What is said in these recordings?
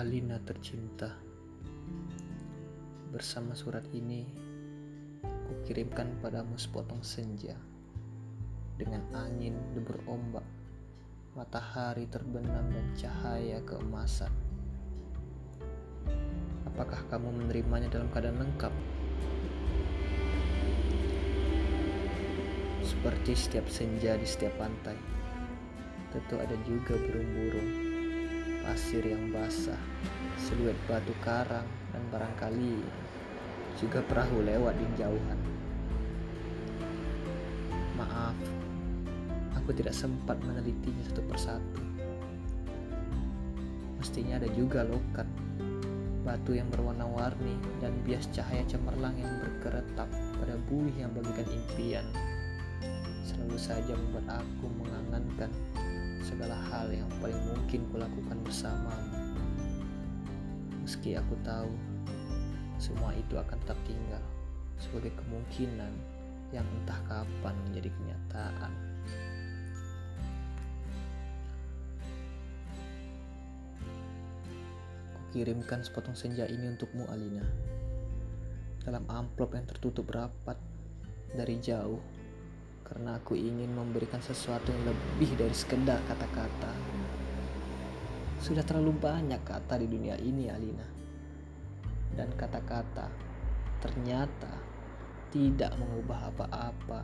Alina tercinta, bersama surat ini kukirimkan padamu sepotong senja dengan angin debur ombak, matahari terbenam dan cahaya keemasan. Apakah kamu menerimanya dalam keadaan lengkap? Seperti setiap senja di setiap pantai, tentu ada juga burung-burung pasir yang basah, siluet batu karang, dan barangkali juga perahu lewat di jauhan. Maaf, aku tidak sempat menelitinya satu persatu. Mestinya ada juga lokat, batu yang berwarna-warni dan bias cahaya cemerlang yang berkeretap pada buih yang bagikan impian. Selalu saja membuat aku mengangankan segala hal yang paling mungkin kulakukan bersamamu. Meski aku tahu semua itu akan tertinggal sebagai kemungkinan yang entah kapan menjadi kenyataan. Kukirimkan sepotong senja ini untukmu Alina. Dalam amplop yang tertutup rapat dari jauh karena aku ingin memberikan sesuatu yang lebih dari sekedar kata-kata. Sudah terlalu banyak kata di dunia ini, Alina. Dan kata-kata ternyata tidak mengubah apa-apa.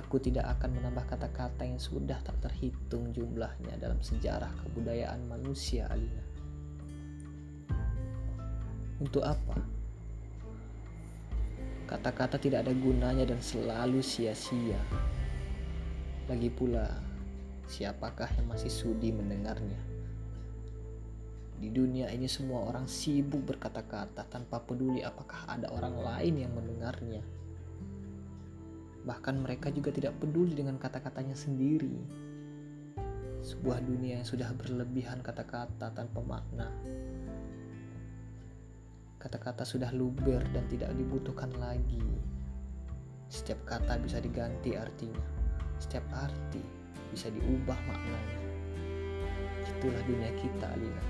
Aku tidak akan menambah kata-kata yang sudah tak terhitung jumlahnya dalam sejarah kebudayaan manusia, Alina. Untuk apa? Kata-kata tidak ada gunanya dan selalu sia-sia. Lagi pula, siapakah yang masih sudi mendengarnya? Di dunia ini semua orang sibuk berkata-kata tanpa peduli apakah ada orang lain yang mendengarnya. Bahkan mereka juga tidak peduli dengan kata-katanya sendiri. Sebuah dunia yang sudah berlebihan kata-kata tanpa makna Kata-kata sudah luber dan tidak dibutuhkan lagi. Setiap kata bisa diganti artinya. Setiap arti bisa diubah maknanya. Itulah dunia kita, Alina.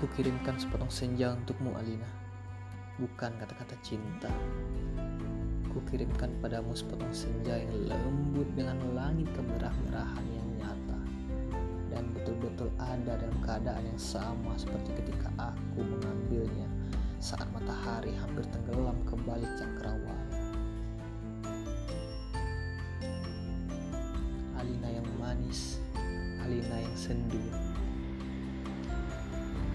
Kukirimkan sepotong senja untukmu, Alina. Bukan kata-kata cinta. Kukirimkan padamu sepotong senja yang lembut dengan langit kemerah-merahan yang dan betul-betul ada dalam keadaan yang sama seperti ketika aku mengambilnya saat matahari hampir tenggelam ke balik cakrawala. Alina yang manis, Alina yang sendu.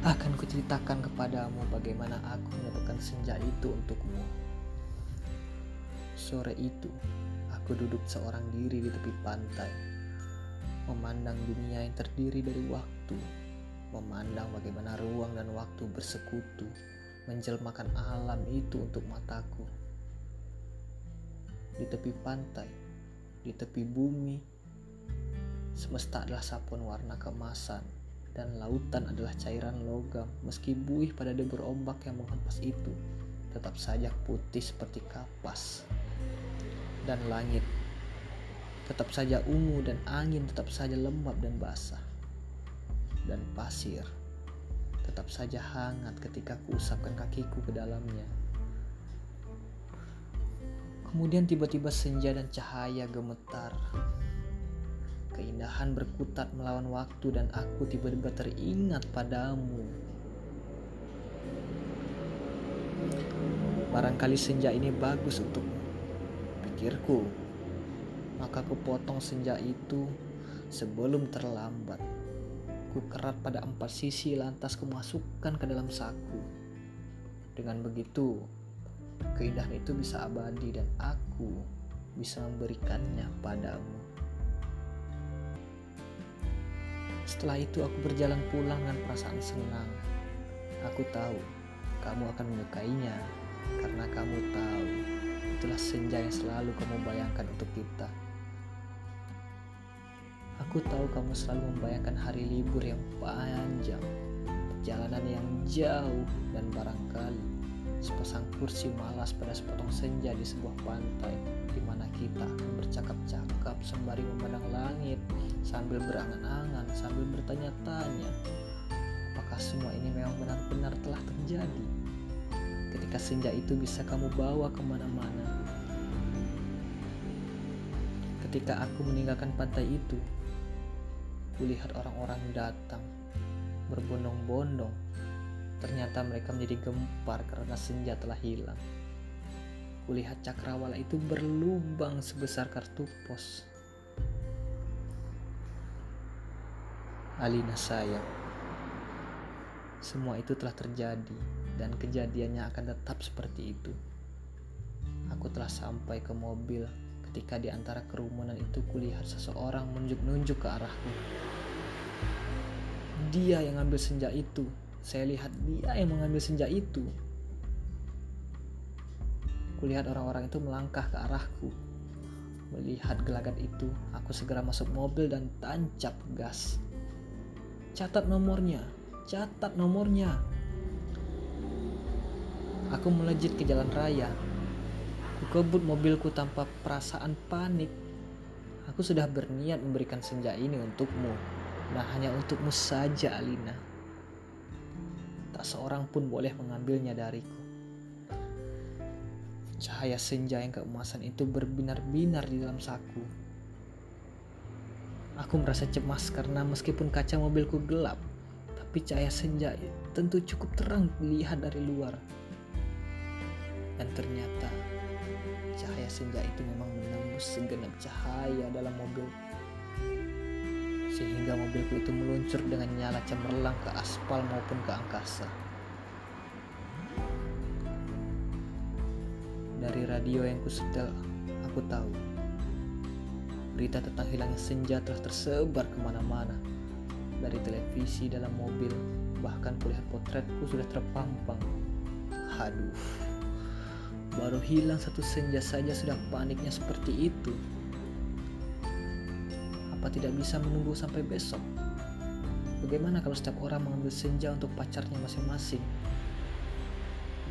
Akan kuceritakan kepadamu bagaimana aku mendapatkan senja itu untukmu. Sore itu, aku duduk seorang diri di tepi pantai memandang dunia yang terdiri dari waktu, memandang bagaimana ruang dan waktu bersekutu, menjelmakan alam itu untuk mataku. Di tepi pantai, di tepi bumi, semesta adalah sapuan warna kemasan, dan lautan adalah cairan logam, meski buih pada debur ombak yang menghempas itu, tetap saja putih seperti kapas. Dan langit tetap saja ungu dan angin tetap saja lembab dan basah. Dan pasir tetap saja hangat ketika kuusapkan kakiku ke dalamnya. Kemudian tiba-tiba senja dan cahaya gemetar. Keindahan berkutat melawan waktu dan aku tiba-tiba teringat padamu. Barangkali senja ini bagus untukmu, pikirku maka kupotong senja itu sebelum terlambat. Ku kerat pada empat sisi lantas kumasukkan ke dalam saku. Dengan begitu, keindahan itu bisa abadi dan aku bisa memberikannya padamu. Setelah itu aku berjalan pulang dengan perasaan senang. Aku tahu kamu akan menyukainya karena kamu tahu itulah senja yang selalu kamu bayangkan untuk kita. Aku tahu kamu selalu membayangkan hari libur yang panjang, perjalanan yang jauh, dan barangkali sepasang kursi malas pada sepotong senja di sebuah pantai di mana kita bercakap-cakap sembari memandang langit sambil berangan-angan sambil bertanya-tanya apakah semua ini memang benar-benar telah terjadi? Ketika senja itu bisa kamu bawa ke mana-mana? Ketika aku meninggalkan pantai itu kulihat orang-orang datang berbondong-bondong Ternyata mereka menjadi gempar karena senja telah hilang. Kulihat cakrawala itu berlubang sebesar kartu pos. Alina sayang, semua itu telah terjadi dan kejadiannya akan tetap seperti itu. Aku telah sampai ke mobil ketika di antara kerumunan itu kulihat seseorang menunjuk-nunjuk ke arahku. Dia yang ambil senja itu saya lihat dia yang mengambil senja itu. Kulihat orang-orang itu melangkah ke arahku. Melihat gelagat itu, aku segera masuk mobil dan tancap gas. Catat nomornya, catat nomornya. Aku melejit ke jalan raya. Aku kebut mobilku tanpa perasaan panik. Aku sudah berniat memberikan senja ini untukmu. Nah hanya untukmu saja Alina. Tak seorang pun boleh mengambilnya dariku. Cahaya senja yang keemasan itu berbinar-binar di dalam saku. Aku merasa cemas karena meskipun kaca mobilku gelap, tapi cahaya senja tentu cukup terang dilihat dari luar. Dan ternyata cahaya senja itu memang menembus segenap cahaya dalam mobil sehingga mobilku itu meluncur dengan nyala cemerlang ke aspal maupun ke angkasa. Dari radio yang kusetel, aku tahu berita tentang hilangnya senja telah tersebar ke mana-mana. Dari televisi dalam mobil, bahkan kulihat potretku sudah terpampang. Haduh, baru hilang satu senja saja sudah paniknya seperti itu. Apa tidak bisa menunggu sampai besok? Bagaimana kalau setiap orang mengambil senja untuk pacarnya masing-masing?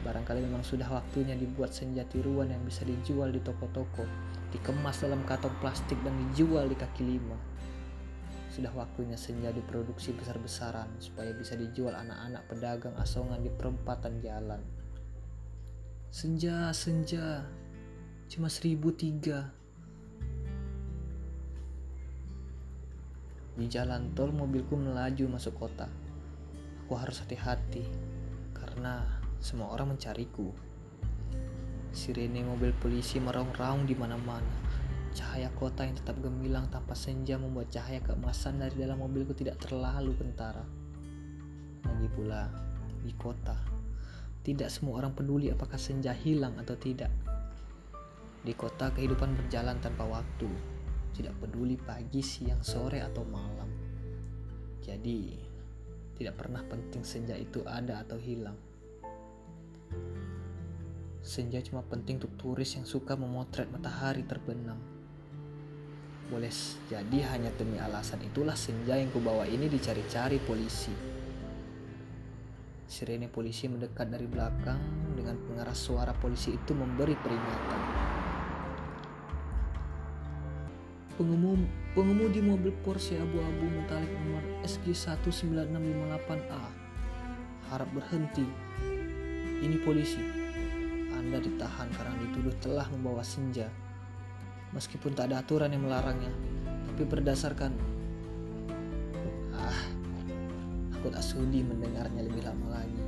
Barangkali memang sudah waktunya dibuat senja tiruan yang bisa dijual di toko-toko, dikemas dalam kantong plastik dan dijual di kaki lima. Sudah waktunya senja diproduksi besar-besaran supaya bisa dijual anak-anak pedagang asongan di perempatan jalan. Senja, senja, cuma seribu tiga. Di jalan tol mobilku melaju masuk kota. Aku harus hati-hati karena semua orang mencariku. Sirene mobil polisi meraung-raung di mana-mana. Cahaya kota yang tetap gemilang tanpa senja membuat cahaya keemasan dari dalam mobilku tidak terlalu kentara. Lagi pula, di kota, tidak semua orang peduli apakah senja hilang atau tidak. Di kota kehidupan berjalan tanpa waktu tidak peduli pagi, siang, sore, atau malam. Jadi, tidak pernah penting senja itu ada atau hilang. Senja cuma penting untuk turis yang suka memotret matahari terbenam. Boleh jadi hanya demi alasan itulah senja yang kubawa ini dicari-cari polisi. Sirene polisi mendekat dari belakang dengan pengeras suara polisi itu memberi peringatan. Pengemudi, pengemudi mobil Porsche abu-abu metalik nomor SG19658A harap berhenti. Ini polisi. Anda ditahan karena dituduh telah membawa senja. Meskipun tak ada aturan yang melarangnya, tapi berdasarkan aku tak sudi mendengarnya lebih lama lagi.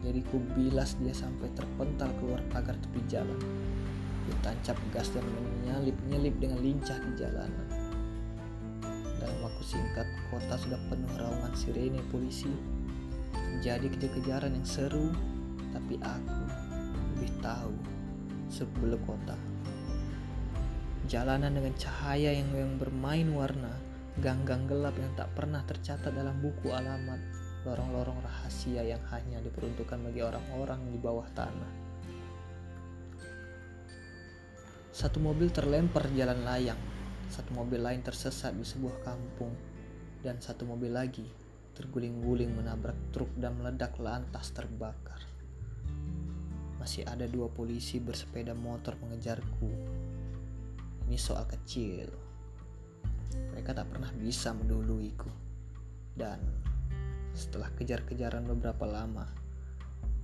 Jadi ku bilas dia sampai terpental keluar pagar tepi jalan. Ditancap gas dan menyalip-nyelip dengan lincah di jalanan. Dalam waktu singkat, kota sudah penuh raungan sirene polisi. Jadi kejar-kejaran yang seru, tapi aku lebih tahu sebelum kota. Jalanan dengan cahaya yang, yang bermain warna, gang-gang gelap yang tak pernah tercatat dalam buku alamat, lorong-lorong rahasia yang hanya diperuntukkan bagi orang-orang di bawah tanah. Satu mobil terlempar jalan layang, satu mobil lain tersesat di sebuah kampung, dan satu mobil lagi terguling-guling menabrak truk dan meledak lantas terbakar. masih ada dua polisi bersepeda motor mengejarku. Ini soal kecil. Mereka tak pernah bisa menduluiku. Dan setelah kejar-kejaran beberapa lama,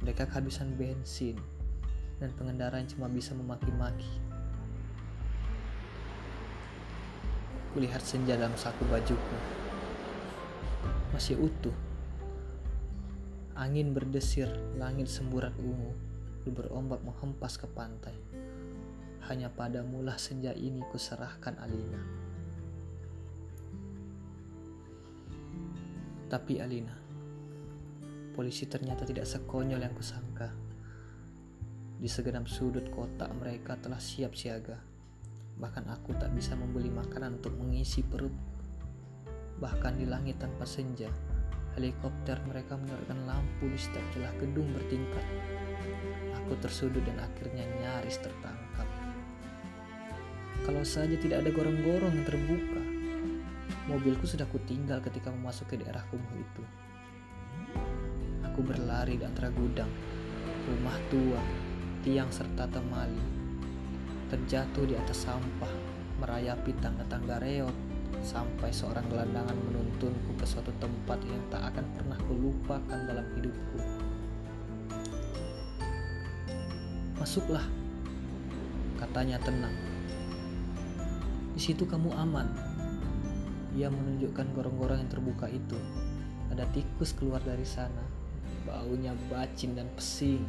mereka kehabisan bensin dan pengendara cuma bisa memaki-maki. Kulihat senja dalam saku bajuku. Masih utuh. Angin berdesir, langit semburat ungu, berombak menghempas ke pantai. Hanya padamulah senja ini kuserahkan Alina. Tapi Alina, polisi ternyata tidak sekonyol yang kusangka. Di segenap sudut kota mereka telah siap siaga. Bahkan aku tak bisa membeli makanan untuk mengisi perut. Bahkan di langit tanpa senja, helikopter mereka menyalakan lampu di setiap celah gedung bertingkat. Aku tersudut dan akhirnya nyaris tertangkap. Kalau saja tidak ada gorong-gorong yang terbuka, mobilku sudah kutinggal ketika memasuki daerah kumuh itu. Aku berlari di antara gudang, rumah tua, tiang serta temali. Terjatuh di atas sampah, merayapi tangga-tangga reot, sampai seorang gelandangan menuntunku ke suatu tempat yang tak akan pernah kulupakan dalam hidupku. Masuklah, katanya tenang. Di situ kamu aman. Ia menunjukkan gorong-gorong yang terbuka itu. Ada tikus keluar dari sana. Baunya bacin dan pesing.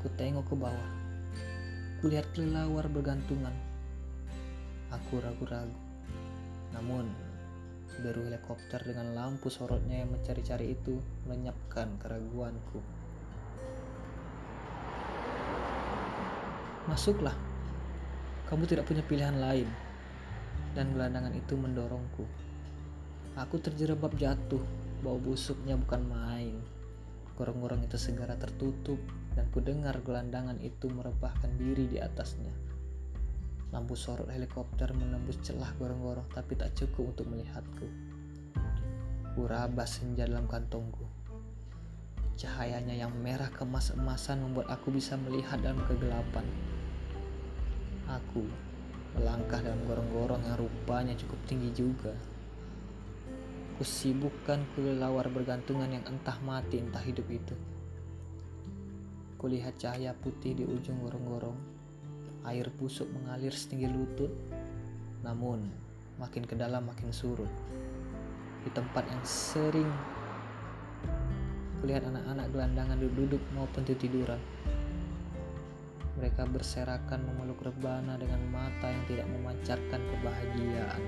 Ku tengok ke bawah. Kulihat kelelawar bergantungan. Aku ragu-ragu. Namun, deru helikopter dengan lampu sorotnya yang mencari-cari itu melenyapkan keraguanku. Masuklah. Kamu tidak punya pilihan lain dan gelandangan itu mendorongku. Aku terjerembab jatuh, bau busuknya bukan main. Gorong-gorong itu segera tertutup dan ku dengar gelandangan itu merebahkan diri di atasnya. Lampu sorot helikopter menembus celah gorong-gorong tapi tak cukup untuk melihatku. Kurabas senja dalam kantongku. Cahayanya yang merah kemas-emasan membuat aku bisa melihat dalam kegelapan. Aku melangkah dalam gorong-gorong yang rupanya cukup tinggi juga. Kusibukkan kelelawar bergantungan yang entah mati entah hidup itu. Kulihat cahaya putih di ujung gorong-gorong. Air busuk mengalir setinggi lutut. Namun, makin ke dalam makin surut. Di tempat yang sering kulihat anak-anak gelandangan duduk-duduk maupun tiduran. Mereka berserakan memeluk rebana dengan mata yang tidak memancarkan kebahagiaan.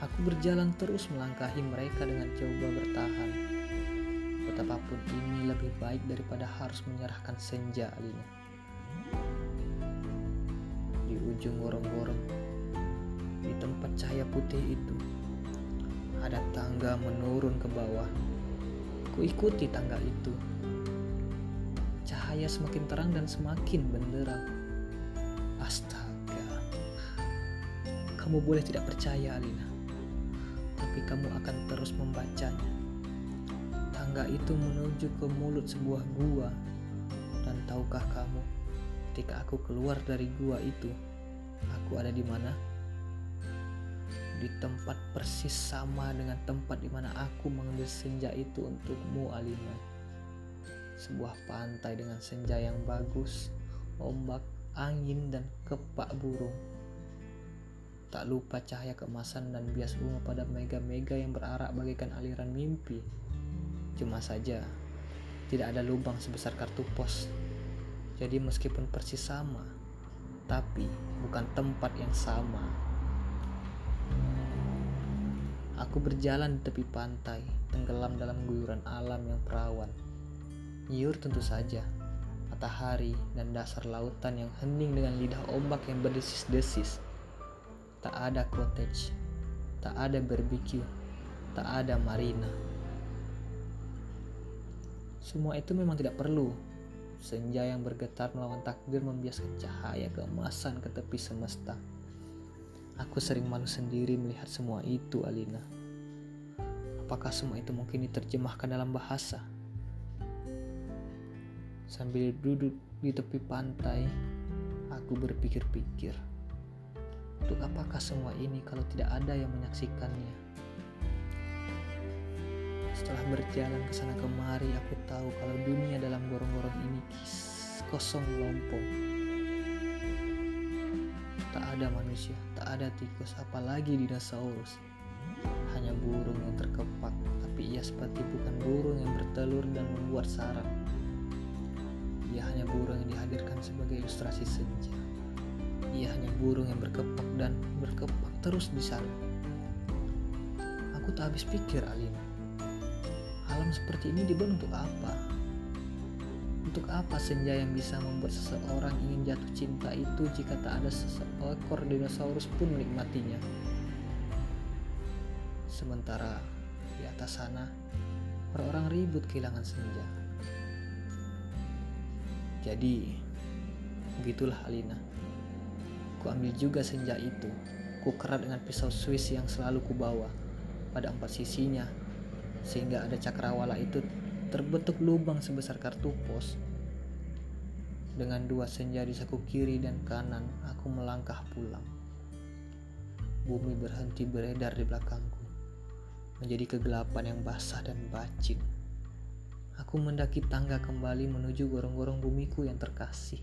Aku berjalan terus melangkahi mereka dengan coba bertahan. Betapapun ini lebih baik daripada harus menyerahkan senja Alina. Di ujung gorong-gorong, di tempat cahaya putih itu, ada tangga menurun ke bawah. Kuikuti tangga itu cahaya semakin terang dan semakin benderang. Astaga. Kamu boleh tidak percaya, Alina. Tapi kamu akan terus membacanya. Tangga itu menuju ke mulut sebuah gua. Dan tahukah kamu, ketika aku keluar dari gua itu, aku ada di mana? Di tempat persis sama dengan tempat di mana aku mengambil senja itu untukmu, Alina sebuah pantai dengan senja yang bagus, ombak, angin, dan kepak burung. Tak lupa cahaya keemasan dan bias bunga pada mega-mega yang berarak bagaikan aliran mimpi. Cuma saja, tidak ada lubang sebesar kartu pos. Jadi meskipun persis sama, tapi bukan tempat yang sama. Aku berjalan di tepi pantai, tenggelam dalam guyuran alam yang perawan. Nyiur tentu saja, matahari dan dasar lautan yang hening dengan lidah ombak yang berdesis-desis. Tak ada cottage, tak ada barbecue, tak ada marina. Semua itu memang tidak perlu. Senja yang bergetar melawan takdir membiaskan cahaya keemasan ke tepi semesta. Aku sering malu sendiri melihat semua itu, Alina. Apakah semua itu mungkin diterjemahkan dalam bahasa? Sambil duduk di tepi pantai, aku berpikir-pikir. Untuk apakah semua ini kalau tidak ada yang menyaksikannya? Setelah berjalan ke sana kemari, aku tahu kalau dunia dalam gorong-gorong ini kosong lompong. Tak ada manusia, tak ada tikus, apalagi dinosaurus. Hanya burung yang terkepak, tapi ia seperti bukan burung yang bertelur dan membuat sarang ia hanya burung yang dihadirkan sebagai ilustrasi senja. Ia hanya burung yang berkepak dan berkepak terus di sana. Aku tak habis pikir, Alina. Alam seperti ini dibuat untuk apa? Untuk apa senja yang bisa membuat seseorang ingin jatuh cinta itu jika tak ada seseekor dinosaurus pun menikmatinya? Sementara di atas sana, orang-orang ribut kehilangan senja. Jadi, begitulah Alina. Ku ambil juga senja itu. Ku kerat dengan pisau Swiss yang selalu ku bawa pada empat sisinya, sehingga ada cakrawala itu terbentuk lubang sebesar kartu pos. Dengan dua senja di saku kiri dan kanan, aku melangkah pulang. Bumi berhenti beredar di belakangku, menjadi kegelapan yang basah dan bacin. Aku mendaki tangga kembali menuju gorong-gorong bumiku yang terkasih.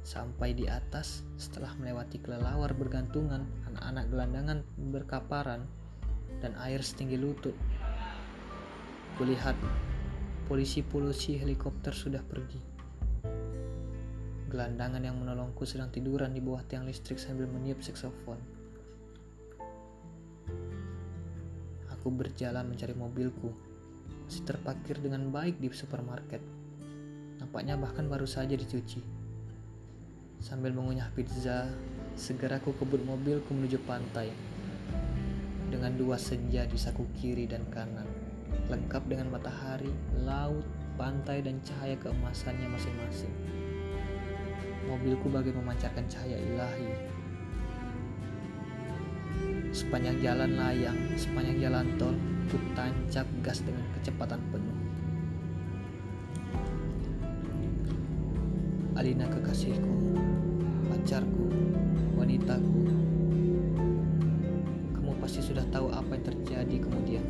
Sampai di atas, setelah melewati kelelawar bergantungan, anak-anak gelandangan berkaparan, dan air setinggi lutut. Kulihat polisi-polisi helikopter sudah pergi. Gelandangan yang menolongku sedang tiduran di bawah tiang listrik sambil meniup saksofon. Aku berjalan mencari mobilku masih terparkir dengan baik di supermarket. Nampaknya bahkan baru saja dicuci. Sambil mengunyah pizza, segera ku kebut mobilku menuju pantai. Dengan dua senja di saku kiri dan kanan, lengkap dengan matahari, laut, pantai, dan cahaya keemasannya masing-masing. Mobilku bagai memancarkan cahaya ilahi. Sepanjang jalan layang, sepanjang jalan tol, ku tancap gas dengan kecepatan penuh. Alina kekasihku, pacarku, wanitaku. Kamu pasti sudah tahu apa yang terjadi kemudian.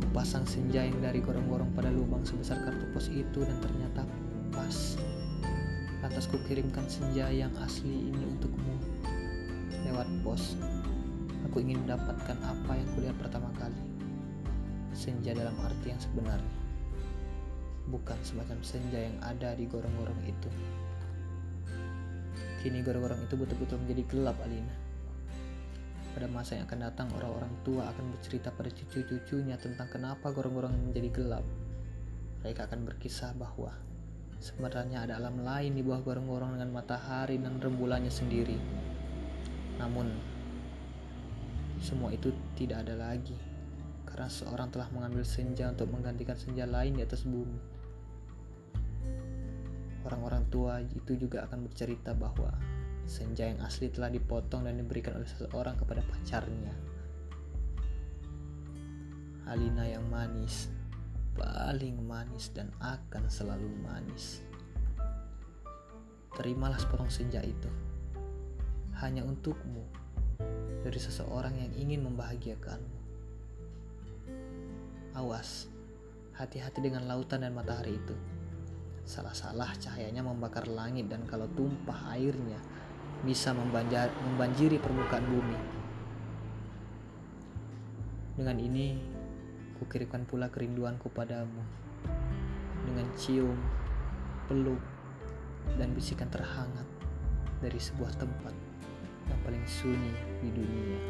Kupasang senja yang dari gorong-gorong pada lubang sebesar kartu pos itu dan ternyata pas. Lantas ku kirimkan senja yang asli ini untukmu lewat pos. Aku ingin mendapatkan apa yang kulihat pertama kali. Senja dalam arti yang sebenarnya. Bukan semacam senja yang ada di gorong-gorong itu. Kini gorong-gorong itu betul-betul menjadi gelap, Alina. Pada masa yang akan datang, orang-orang tua akan bercerita pada cucu-cucunya tentang kenapa gorong-gorong menjadi gelap. Mereka akan berkisah bahwa sebenarnya ada alam lain di bawah gorong-gorong dengan matahari dan rembulannya sendiri. Namun, semua itu tidak ada lagi karena seorang telah mengambil senja untuk menggantikan senja lain di atas bumi. Orang-orang tua itu juga akan bercerita bahwa senja yang asli telah dipotong dan diberikan oleh seseorang kepada pacarnya. Alina yang manis, paling manis dan akan selalu manis. Terimalah sepotong senja itu hanya untukmu dari seseorang yang ingin membahagiakanmu. Awas, hati-hati dengan lautan dan matahari itu. Salah-salah cahayanya membakar langit dan kalau tumpah airnya bisa membanjiri permukaan bumi. Dengan ini, kukirimkan pula kerinduanku padamu. Dengan cium, peluk, dan bisikan terhangat dari sebuah tempat yang paling sunyi di dunia.